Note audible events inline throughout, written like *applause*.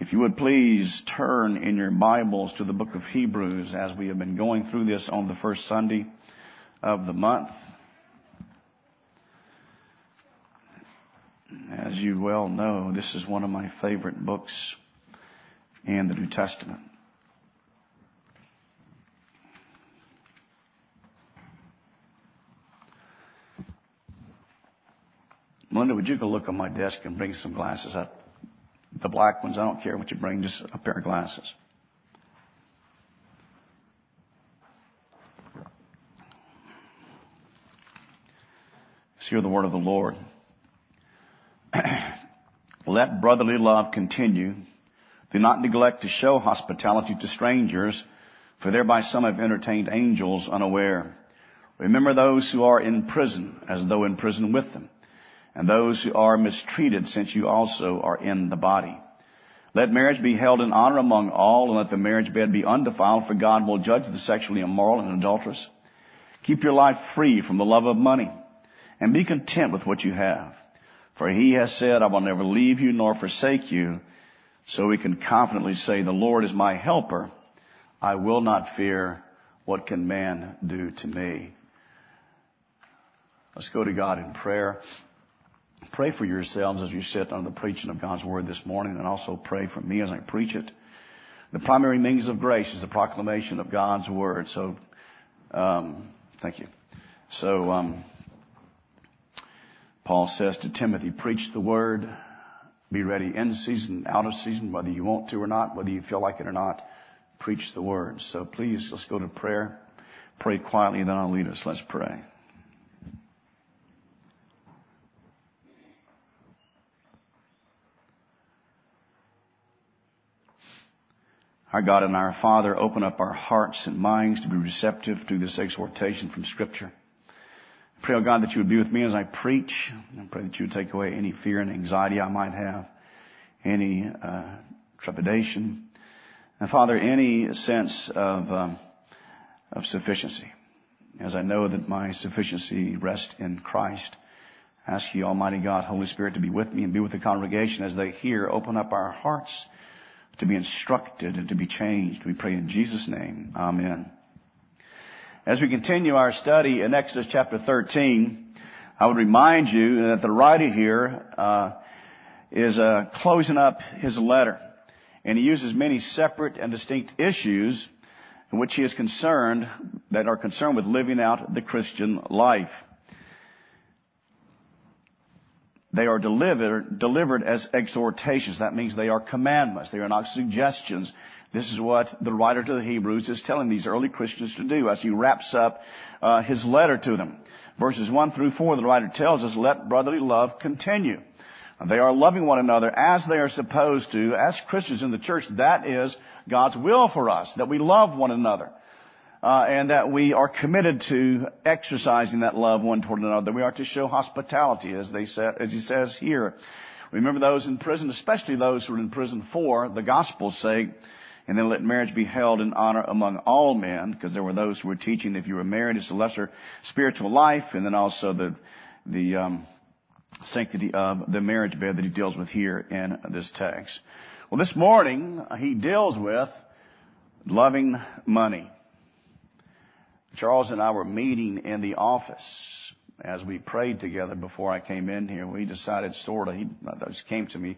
If you would please turn in your Bibles to the book of Hebrews as we have been going through this on the first Sunday of the month. As you well know, this is one of my favorite books in the New Testament. Melinda, would you go look on my desk and bring some glasses up? The black ones, I don't care what you bring, just a pair of glasses. Let's hear the word of the Lord. *clears throat* Let brotherly love continue. Do not neglect to show hospitality to strangers, for thereby some have entertained angels unaware. Remember those who are in prison, as though in prison with them, and those who are mistreated, since you also are in the body. Let marriage be held in honor among all, and let the marriage bed be undefiled, for God will judge the sexually immoral and adulterous. Keep your life free from the love of money, and be content with what you have. For he has said, I will never leave you nor forsake you. So we can confidently say, the Lord is my helper. I will not fear. What can man do to me? Let's go to God in prayer. Pray for yourselves as you sit under the preaching of God's Word this morning and also pray for me as I preach it. The primary means of grace is the proclamation of God's Word. So, um, thank you. So, um, Paul says to Timothy, preach the word, be ready in season, out of season, whether you want to or not, whether you feel like it or not, preach the word. So please, let's go to prayer. Pray quietly, then I'll lead us. Let's pray. Our God and our Father, open up our hearts and minds to be receptive to this exhortation from Scripture. I Pray, oh God, that you would be with me as I preach. I pray that you would take away any fear and anxiety I might have, any uh, trepidation, and Father, any sense of um, of sufficiency. As I know that my sufficiency rests in Christ, ask you, Almighty God, Holy Spirit, to be with me and be with the congregation as they hear. Open up our hearts to be instructed and to be changed. We pray in Jesus' name. Amen. As we continue our study in Exodus chapter 13, I would remind you that the writer here uh, is uh, closing up his letter, and he uses many separate and distinct issues in which he is concerned that are concerned with living out the Christian life. They are delivered, delivered as exhortations. That means they are commandments. They are not suggestions. This is what the writer to the Hebrews is telling these early Christians to do as he wraps up uh, his letter to them. Verses 1 through 4, the writer tells us, let brotherly love continue. They are loving one another as they are supposed to, as Christians in the church. That is God's will for us, that we love one another. Uh, and that we are committed to exercising that love one toward another. We are to show hospitality, as they say, as he says here. Remember those in prison, especially those who are in prison for the gospel's sake. And then let marriage be held in honor among all men, because there were those who were teaching if you were married, it's a lesser spiritual life, and then also the the um, sanctity of the marriage bed that he deals with here in this text. Well, this morning he deals with loving money. Charles and I were meeting in the office as we prayed together before I came in here. We decided sort of, he just came to me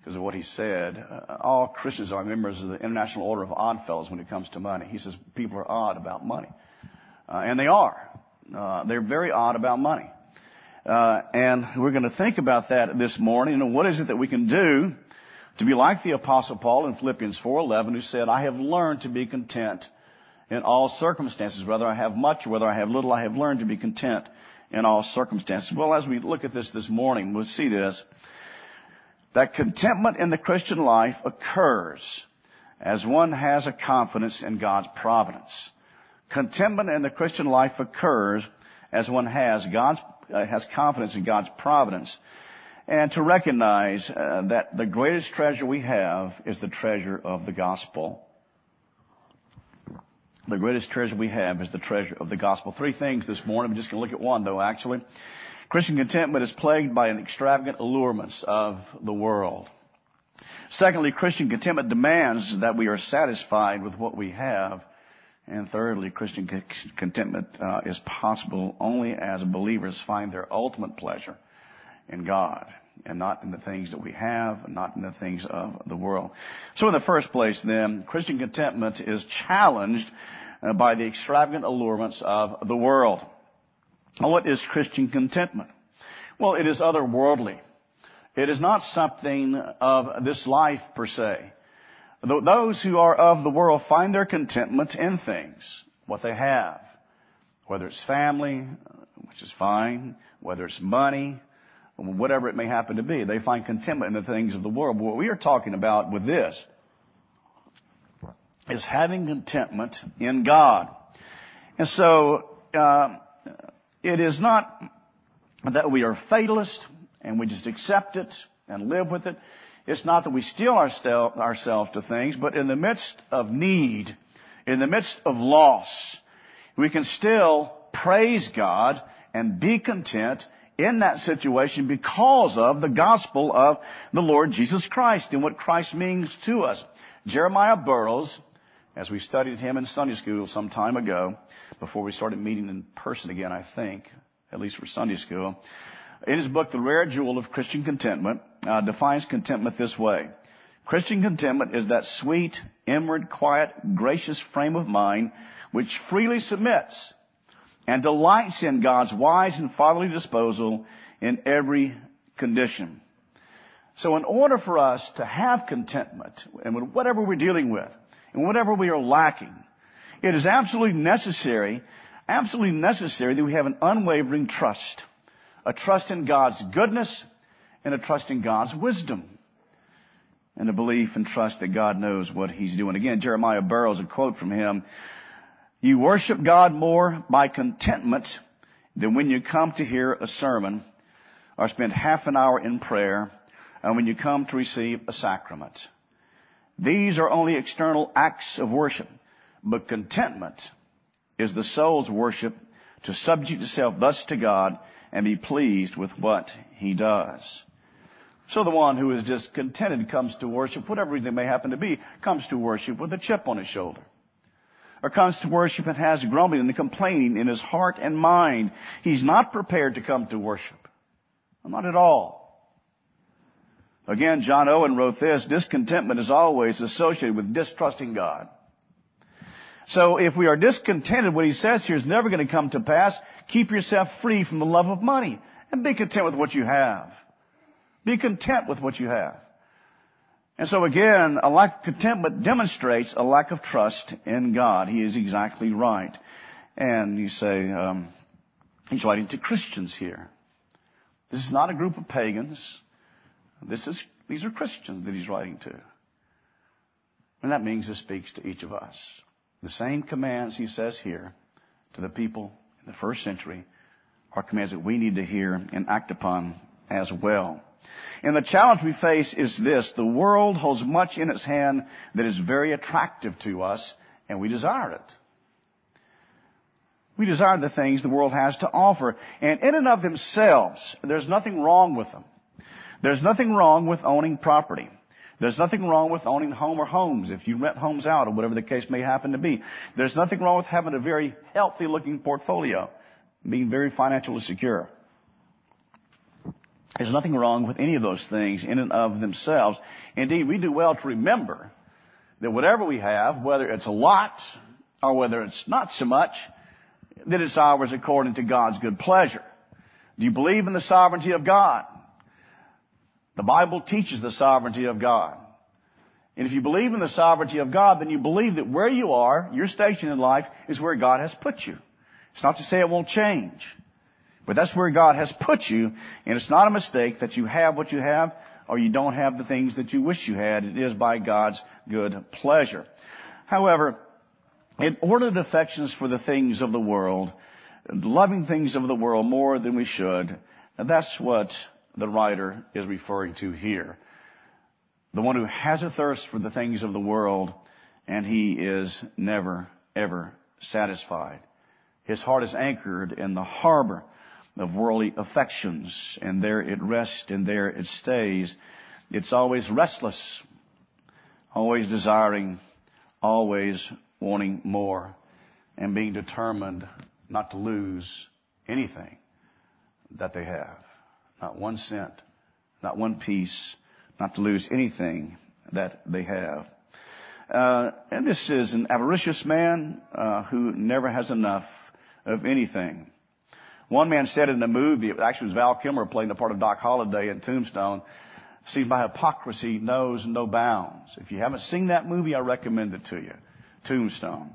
because of what he said. Uh, all Christians are members of the International Order of Odd Fellows when it comes to money. He says people are odd about money. Uh, and they are. Uh, they're very odd about money. Uh, and we're going to think about that this morning. And what is it that we can do to be like the Apostle Paul in Philippians 4:11, who said, "I have learned to be content in all circumstances, whether I have much or whether I have little. I have learned to be content in all circumstances." Well, as we look at this this morning, we'll see this that contentment in the Christian life occurs as one has a confidence in God's providence. Contentment in the Christian life occurs as one has God's uh, has confidence in God's providence, and to recognize uh, that the greatest treasure we have is the treasure of the gospel. The greatest treasure we have is the treasure of the gospel. Three things this morning. I'm just going to look at one though, actually. Christian contentment is plagued by an extravagant allurements of the world. Secondly, Christian contentment demands that we are satisfied with what we have. And thirdly, Christian contentment uh, is possible only as believers find their ultimate pleasure in God and not in the things that we have, and not in the things of the world. So in the first place then, Christian contentment is challenged uh, by the extravagant allurements of the world. What is Christian contentment? Well, it is otherworldly. It is not something of this life per se. Those who are of the world find their contentment in things, what they have. Whether it's family, which is fine, whether it's money, whatever it may happen to be. They find contentment in the things of the world. But what we are talking about with this is having contentment in God. And so, uh, it is not that we are fatalist and we just accept it and live with it. It's not that we steel ourselves to things, but in the midst of need, in the midst of loss, we can still praise God and be content in that situation because of the gospel of the Lord Jesus Christ and what Christ means to us. Jeremiah Burroughs, as we studied him in Sunday school some time ago, before we started meeting in person again, I think, at least for Sunday school, in his book, The Rare Jewel of Christian Contentment, uh, defines contentment this way. Christian contentment is that sweet, inward, quiet, gracious frame of mind which freely submits and delights in God's wise and fatherly disposal in every condition. So in order for us to have contentment and whatever we're dealing with and whatever we are lacking, it is absolutely necessary, absolutely necessary that we have an unwavering trust. A trust in God's goodness and a trust in God's wisdom. And a belief and trust that God knows what He's doing. Again, Jeremiah Burroughs, a quote from him, you worship God more by contentment than when you come to hear a sermon or spend half an hour in prayer and when you come to receive a sacrament. These are only external acts of worship, but contentment is the soul's worship to subject itself thus to God and be pleased with what He does. So the one who is discontented comes to worship, whatever reason it may happen to be, comes to worship with a chip on his shoulder or comes to worship and has grumbling and complaining in his heart and mind, he's not prepared to come to worship. Not at all. Again, John Owen wrote this, discontentment is always associated with distrusting God. So if we are discontented, what he says here is never going to come to pass. Keep yourself free from the love of money and be content with what you have. Be content with what you have. And so again, a lack of contentment demonstrates a lack of trust in God. He is exactly right. And you say, um, he's writing to Christians here. This is not a group of pagans. This is, these are Christians that he's writing to. And that means it speaks to each of us. The same commands he says here to the people in the first century are commands that we need to hear and act upon as well. And the challenge we face is this. The world holds much in its hand that is very attractive to us, and we desire it. We desire the things the world has to offer. And in and of themselves, there's nothing wrong with them. There's nothing wrong with owning property. There's nothing wrong with owning home or homes if you rent homes out or whatever the case may happen to be. There's nothing wrong with having a very healthy looking portfolio, being very financially secure. There's nothing wrong with any of those things in and of themselves. Indeed, we do well to remember that whatever we have, whether it's a lot or whether it's not so much, that it's ours according to God's good pleasure. Do you believe in the sovereignty of God? The Bible teaches the sovereignty of God. And if you believe in the sovereignty of God, then you believe that where you are, your station in life, is where God has put you. It's not to say it won't change. But that's where God has put you, and it's not a mistake that you have what you have or you don't have the things that you wish you had. It is by God's good pleasure. However, inordinate affections for the things of the world, loving things of the world more than we should, that's what the writer is referring to here. The one who has a thirst for the things of the world, and he is never, ever satisfied. His heart is anchored in the harbor of worldly affections, and there it rests and there it stays. It's always restless always desiring, always wanting more, and being determined not to lose anything that they have. Not one cent, not one piece, not to lose anything that they have. Uh, and this is an avaricious man uh, who never has enough of anything. One man said in a movie, it actually was Val Kilmer playing the part of Doc Holliday in Tombstone, See, my hypocrisy knows no bounds. If you haven't seen that movie, I recommend it to you. Tombstone.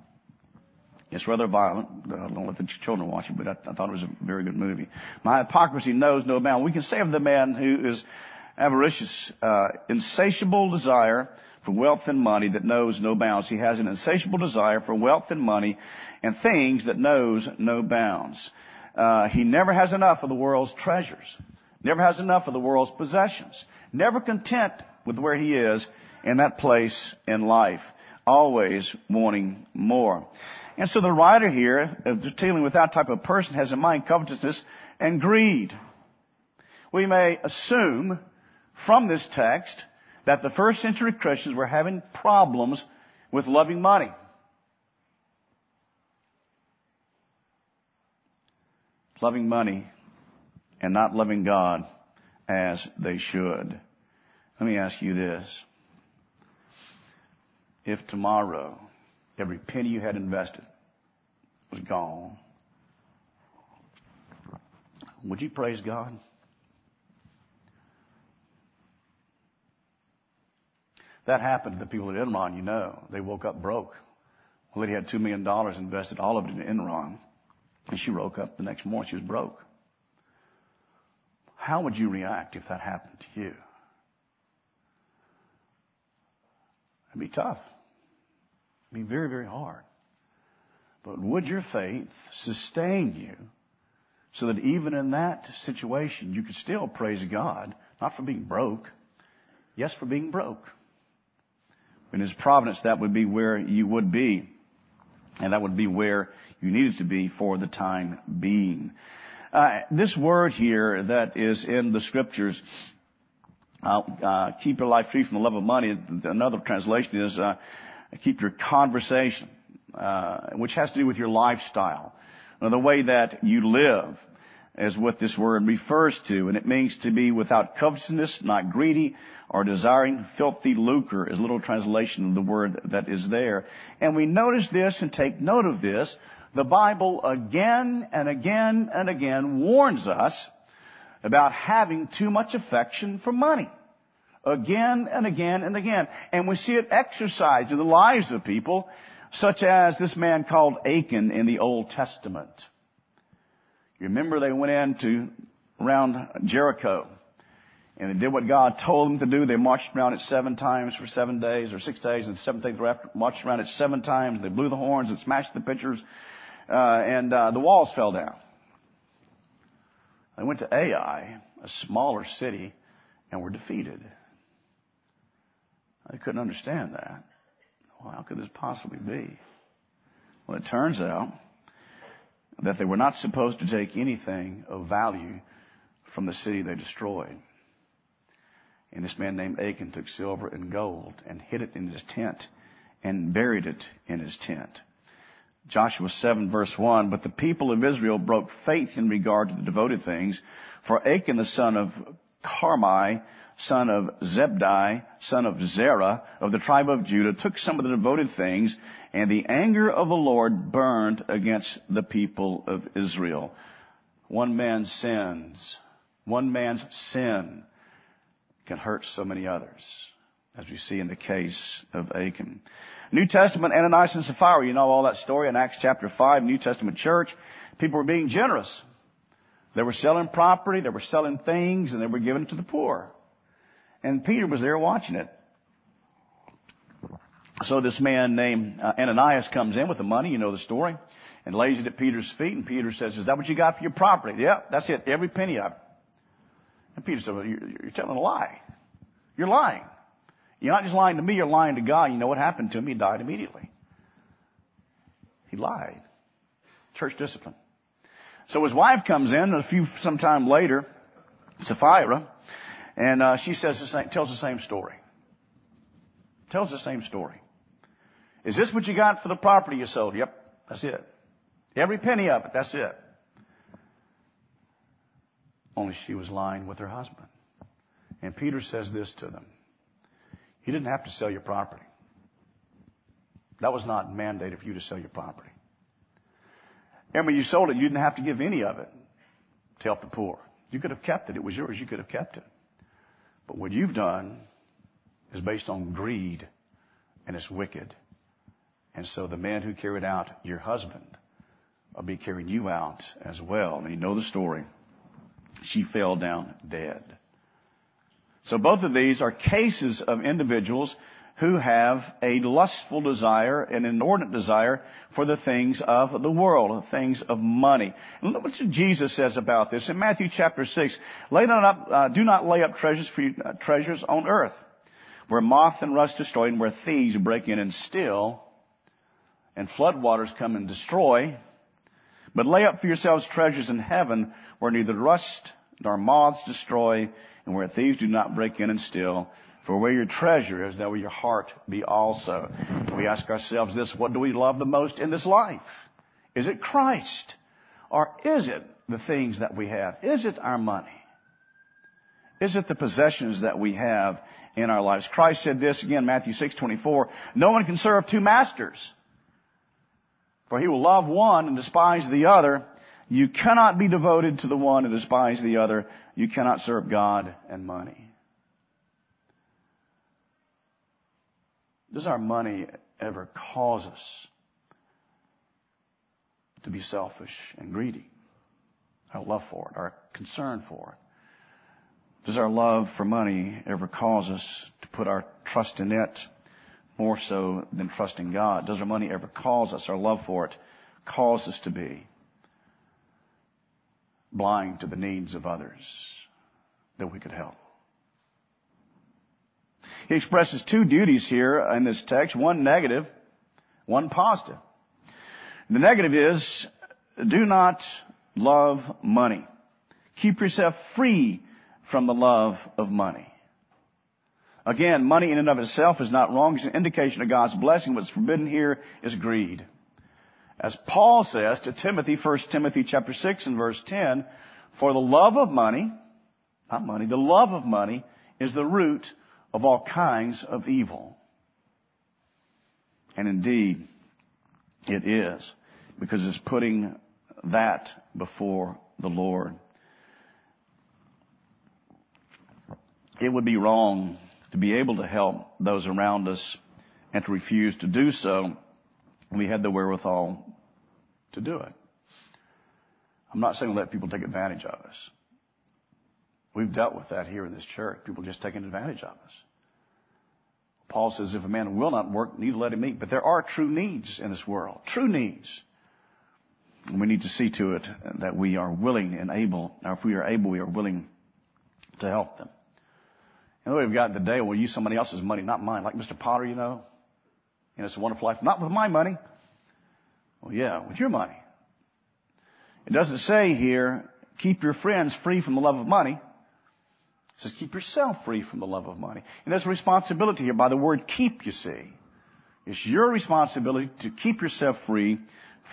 It's rather violent. I don't let the children watch it, but I, I thought it was a very good movie. My hypocrisy knows no bounds. We can say of the man who is avaricious, uh, insatiable desire for wealth and money that knows no bounds. He has an insatiable desire for wealth and money and things that knows no bounds. Uh, he never has enough of the world's treasures. Never has enough of the world's possessions. Never content with where he is in that place in life. Always wanting more. And so the writer here, dealing with that type of person, has in mind covetousness and greed. We may assume from this text that the first century Christians were having problems with loving money. Loving money and not loving God as they should. Let me ask you this. If tomorrow every penny you had invested was gone, would you praise God? That happened to the people at Enron, you know. They woke up broke. Well, they had $2 million invested, all of it in Enron. And she woke up the next morning, she was broke. How would you react if that happened to you? It'd be tough. It'd be very, very hard. But would your faith sustain you so that even in that situation you could still praise God, not for being broke, yes, for being broke. In His providence, that would be where you would be. And that would be where you needed to be for the time being. Uh, this word here that is in the scriptures, uh, uh, keep your life free from the love of money. Another translation is uh, keep your conversation, uh, which has to do with your lifestyle, the way that you live is what this word refers to, and it means to be without covetousness, not greedy, or desiring filthy lucre is a little translation of the word that is there. And we notice this and take note of this the Bible again and again and again warns us about having too much affection for money. Again and again and again. And we see it exercised in the lives of people, such as this man called Achan in the Old Testament. Remember they went into around Jericho and they did what God told them to do. They marched around it seven times for seven days or six days and seven days they marched around it seven times. They blew the horns and smashed the pitchers uh, and uh, the walls fell down. They went to Ai, a smaller city, and were defeated. I couldn't understand that. Well, how could this possibly be? Well, it turns out that they were not supposed to take anything of value from the city they destroyed. And this man named Achan took silver and gold and hid it in his tent and buried it in his tent. Joshua 7 verse 1, but the people of Israel broke faith in regard to the devoted things, for Achan the son of Carmi, son of Zebdi, son of Zerah, of the tribe of Judah, took some of the devoted things, and the anger of the Lord burned against the people of Israel. One man's sins, one man's sin can hurt so many others, as we see in the case of Achan. New Testament, Ananias and Sapphira, you know all that story in Acts chapter 5, New Testament church. People were being generous. They were selling property, they were selling things, and they were giving it to the poor. And Peter was there watching it. So this man named uh, Ananias comes in with the money, you know the story, and lays it at Peter's feet, and Peter says, is that what you got for your property? Yep, that's it, every penny of it. And Peter said, well, you're, you're telling a lie. You're lying. You're not just lying to me, you're lying to God. You know what happened to him? He died immediately. He lied. Church discipline. So his wife comes in a few sometime later, Sapphira, and uh, she says the same, tells the same story. Tells the same story. Is this what you got for the property you sold? Yep, that's it. Every penny of it, that's it. Only she was lying with her husband. And Peter says this to them. You didn't have to sell your property. That was not mandated for you to sell your property. And when you sold it, you didn't have to give any of it to help the poor. You could have kept it. It was yours. You could have kept it. But what you've done is based on greed and it's wicked. And so the man who carried out your husband will be carrying you out as well. And you know the story. She fell down dead. So both of these are cases of individuals who have a lustful desire, an inordinate desire for the things of the world, things of money. And look what Jesus says about this in Matthew chapter 6. Lay not up, uh, do not lay up treasures for you, uh, treasures on earth, where moth and rust destroy and where thieves break in and steal, and floodwaters come and destroy. But lay up for yourselves treasures in heaven, where neither rust nor moths destroy, and where thieves do not break in and steal. For where your treasure is, there will your heart be also. We ask ourselves this, what do we love the most in this life? Is it Christ? Or is it the things that we have? Is it our money? Is it the possessions that we have in our lives? Christ said this again, Matthew 6, 24, no one can serve two masters. For he will love one and despise the other. You cannot be devoted to the one and despise the other. You cannot serve God and money. Does our money ever cause us to be selfish and greedy? Our love for it, our concern for it. Does our love for money ever cause us to put our trust in it more so than trusting God? Does our money ever cause us, our love for it, cause us to be blind to the needs of others that we could help? He expresses two duties here in this text, one negative, one positive. The negative is, do not love money. Keep yourself free from the love of money. Again, money in and of itself is not wrong. It's an indication of God's blessing. What's forbidden here is greed. As Paul says to Timothy, 1 Timothy chapter 6 and verse 10, for the love of money, not money, the love of money is the root of all kinds of evil. And indeed, it is, because it's putting that before the Lord. It would be wrong to be able to help those around us and to refuse to do so. We had the wherewithal to do it. I'm not saying let people take advantage of us. We've dealt with that here in this church. People just taking advantage of us. Paul says, if a man will not work, neither let him eat. But there are true needs in this world. True needs. And we need to see to it that we are willing and able, or if we are able, we are willing to help them. You know, we've got today, we'll use somebody else's money, not mine. Like Mr. Potter, you know. And it's a wonderful life. Not with my money. Well, yeah, with your money. It doesn't say here, keep your friends free from the love of money. Says keep yourself free from the love of money. And there's a responsibility here by the word keep, you see. It's your responsibility to keep yourself free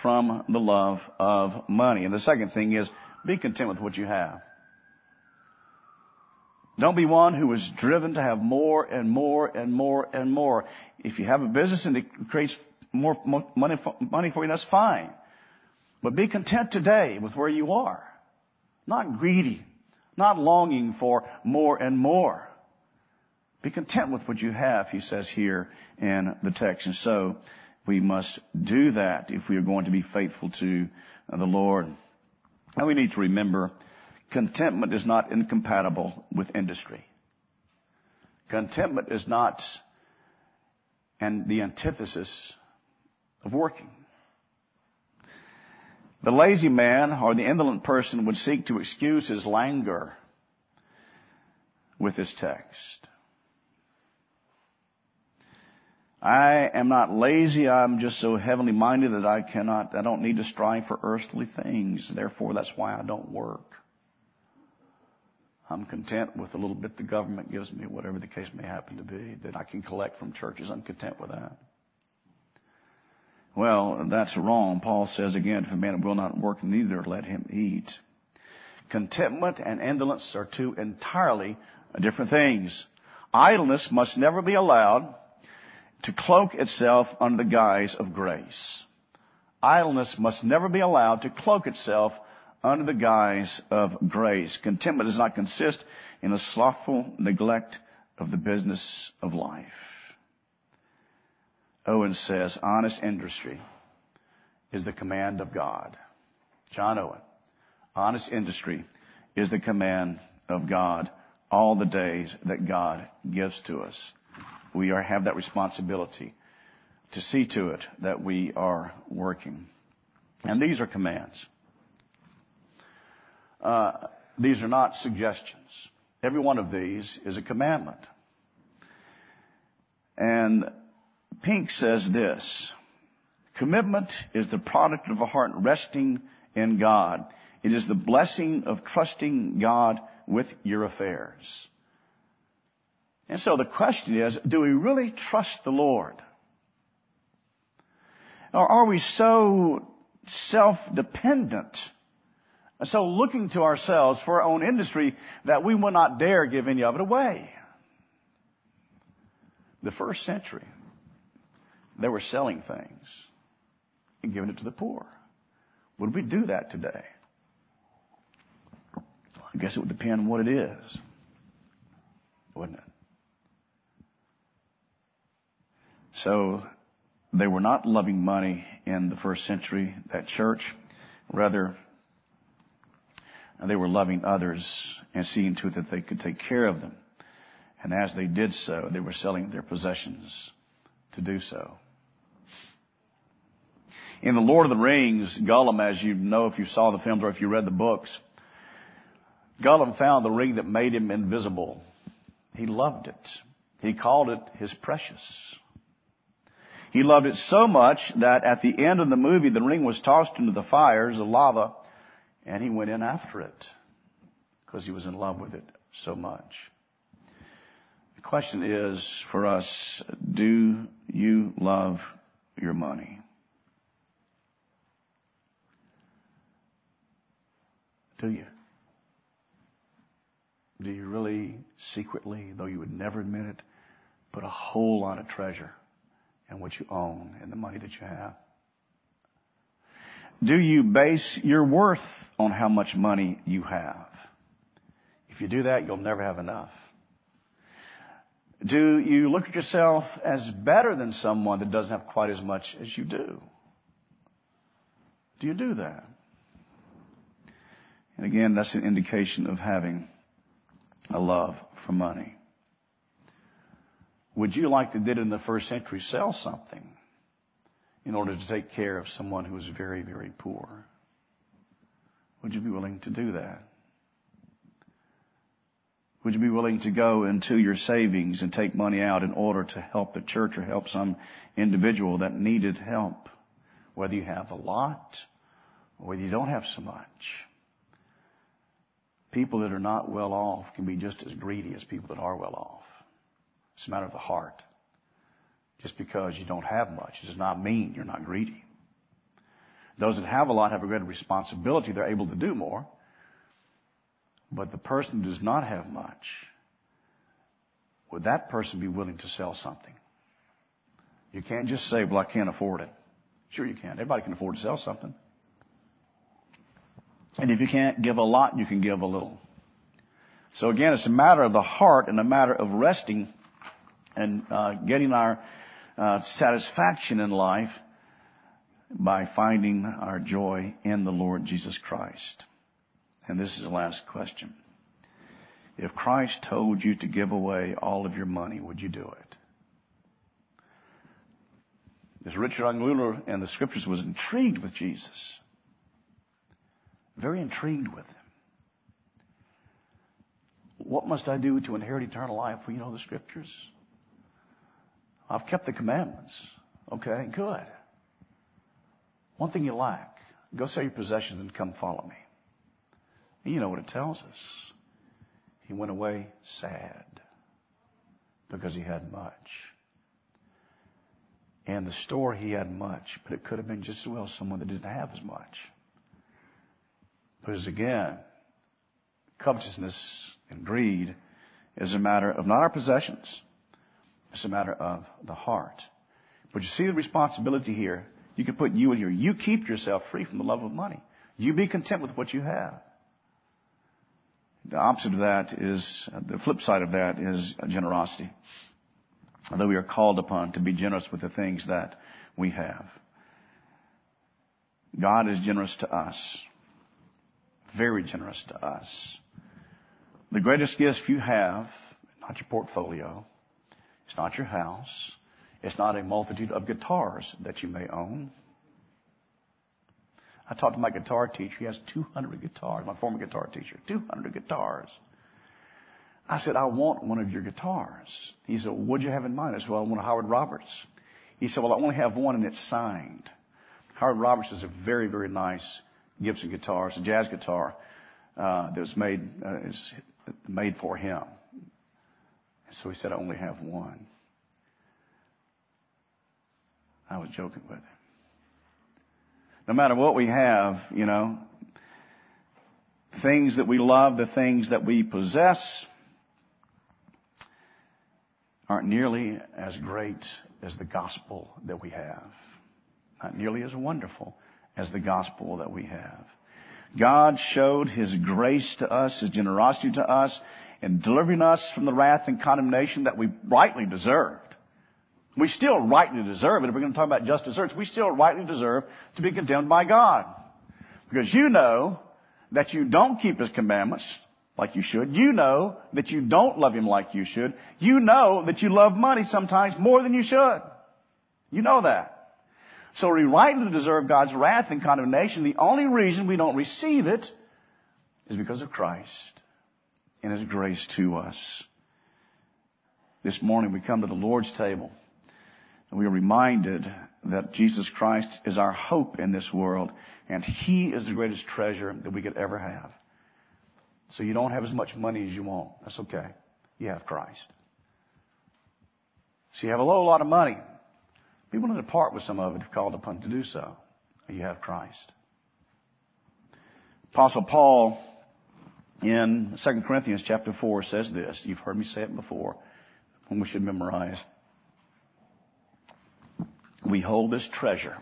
from the love of money. And the second thing is be content with what you have. Don't be one who is driven to have more and more and more and more. If you have a business and it creates more money for you, that's fine. But be content today with where you are. Not greedy not longing for more and more. Be content with what you have, he says here in the text. And so we must do that if we are going to be faithful to the Lord. And we need to remember contentment is not incompatible with industry. Contentment is not and the antithesis of working. The lazy man or the indolent person would seek to excuse his languor with this text. I am not lazy. I'm just so heavenly minded that I cannot, I don't need to strive for earthly things. Therefore, that's why I don't work. I'm content with the little bit the government gives me, whatever the case may happen to be, that I can collect from churches. I'm content with that. Well, that's wrong. Paul says again, if a man will not work, neither let him eat. Contentment and indolence are two entirely different things. Idleness must never be allowed to cloak itself under the guise of grace. Idleness must never be allowed to cloak itself under the guise of grace. Contentment does not consist in a slothful neglect of the business of life. Owen says, honest industry is the command of God. John Owen, honest industry is the command of God all the days that God gives to us. We are, have that responsibility to see to it that we are working. And these are commands. Uh, these are not suggestions. Every one of these is a commandment. And Pink says this, commitment is the product of a heart resting in God. It is the blessing of trusting God with your affairs. And so the question is, do we really trust the Lord? Or are we so self-dependent, so looking to ourselves for our own industry that we will not dare give any of it away? The first century, they were selling things and giving it to the poor. Would we do that today? I guess it would depend on what it is, wouldn't it? So they were not loving money in the first century, that church. Rather, they were loving others and seeing to it that they could take care of them. And as they did so, they were selling their possessions to do so. In The Lord of the Rings, Gollum, as you know if you saw the films or if you read the books, Gollum found the ring that made him invisible. He loved it. He called it his precious. He loved it so much that at the end of the movie, the ring was tossed into the fires, the lava, and he went in after it because he was in love with it so much. The question is for us, do you love your money? Do you? Do you really secretly, though you would never admit it, put a whole lot of treasure in what you own and the money that you have? Do you base your worth on how much money you have? If you do that, you'll never have enough. Do you look at yourself as better than someone that doesn't have quite as much as you do? Do you do that? And again, that's an indication of having a love for money. Would you, like they did in the first century, sell something in order to take care of someone who is very, very poor? Would you be willing to do that? Would you be willing to go into your savings and take money out in order to help the church or help some individual that needed help? Whether you have a lot or whether you don't have so much. People that are not well off can be just as greedy as people that are well off. It's a matter of the heart. Just because you don't have much does not mean you're not greedy. Those that have a lot have a greater responsibility. They're able to do more. But the person who does not have much, would that person be willing to sell something? You can't just say, well, I can't afford it. Sure you can. Everybody can afford to sell something. And if you can't give a lot, you can give a little. So again, it's a matter of the heart and a matter of resting and uh, getting our uh, satisfaction in life by finding our joy in the Lord Jesus Christ. And this is the last question. If Christ told you to give away all of your money, would you do it? This rich young ruler in the scriptures was intrigued with Jesus. Very intrigued with him. What must I do to inherit eternal life? Well, you know the scriptures. I've kept the commandments. Okay, good. One thing you lack. Go sell your possessions and come follow me. And you know what it tells us. He went away sad because he had much. And the store he had much, but it could have been just as well someone that didn't have as much. Because again, covetousness and greed is a matter of not our possessions. It's a matter of the heart. But you see the responsibility here. You can put you in here. You keep yourself free from the love of money. You be content with what you have. The opposite of that is, the flip side of that is generosity. Although we are called upon to be generous with the things that we have. God is generous to us. Very generous to us. The greatest gift you have, not your portfolio, it's not your house, it's not a multitude of guitars that you may own. I talked to my guitar teacher. He has 200 guitars, my former guitar teacher. 200 guitars. I said, I want one of your guitars. He said, what'd you have in mind? I said, well, I want a Howard Roberts. He said, well, I only have one and it's signed. Howard Roberts is a very, very nice Gibson guitar. It's a jazz guitar uh, that was made uh, is made for him. And so he said, I only have one. I was joking with him. No matter what we have, you know, things that we love, the things that we possess, aren't nearly as great as the gospel that we have. Not nearly as wonderful as the gospel that we have. God showed His grace to us, His generosity to us, in delivering us from the wrath and condemnation that we rightly deserved. We still rightly deserve it. If we're going to talk about just desserts, we still rightly deserve to be condemned by God. Because you know that you don't keep His commandments like you should. You know that you don't love Him like you should. You know that you love money sometimes more than you should. You know that. So we rightly deserve God's wrath and condemnation. The only reason we don't receive it is because of Christ and His grace to us. This morning we come to the Lord's table and we are reminded that Jesus Christ is our hope in this world and He is the greatest treasure that we could ever have. So you don't have as much money as you want. That's okay. You have Christ. So you have a low lot of money. Be willing to part with some of it if called upon to do so. You have Christ. Apostle Paul in 2 Corinthians chapter 4 says this. You've heard me say it before, and we should memorize. We hold this treasure,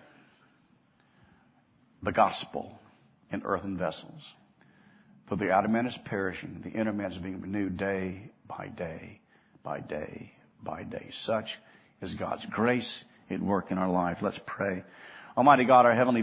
the gospel, in earthen vessels. For the outer man is perishing, the inner man is being renewed day by day, by day, by day. Such is God's grace at work in our life. Let's pray. Almighty God, our Heavenly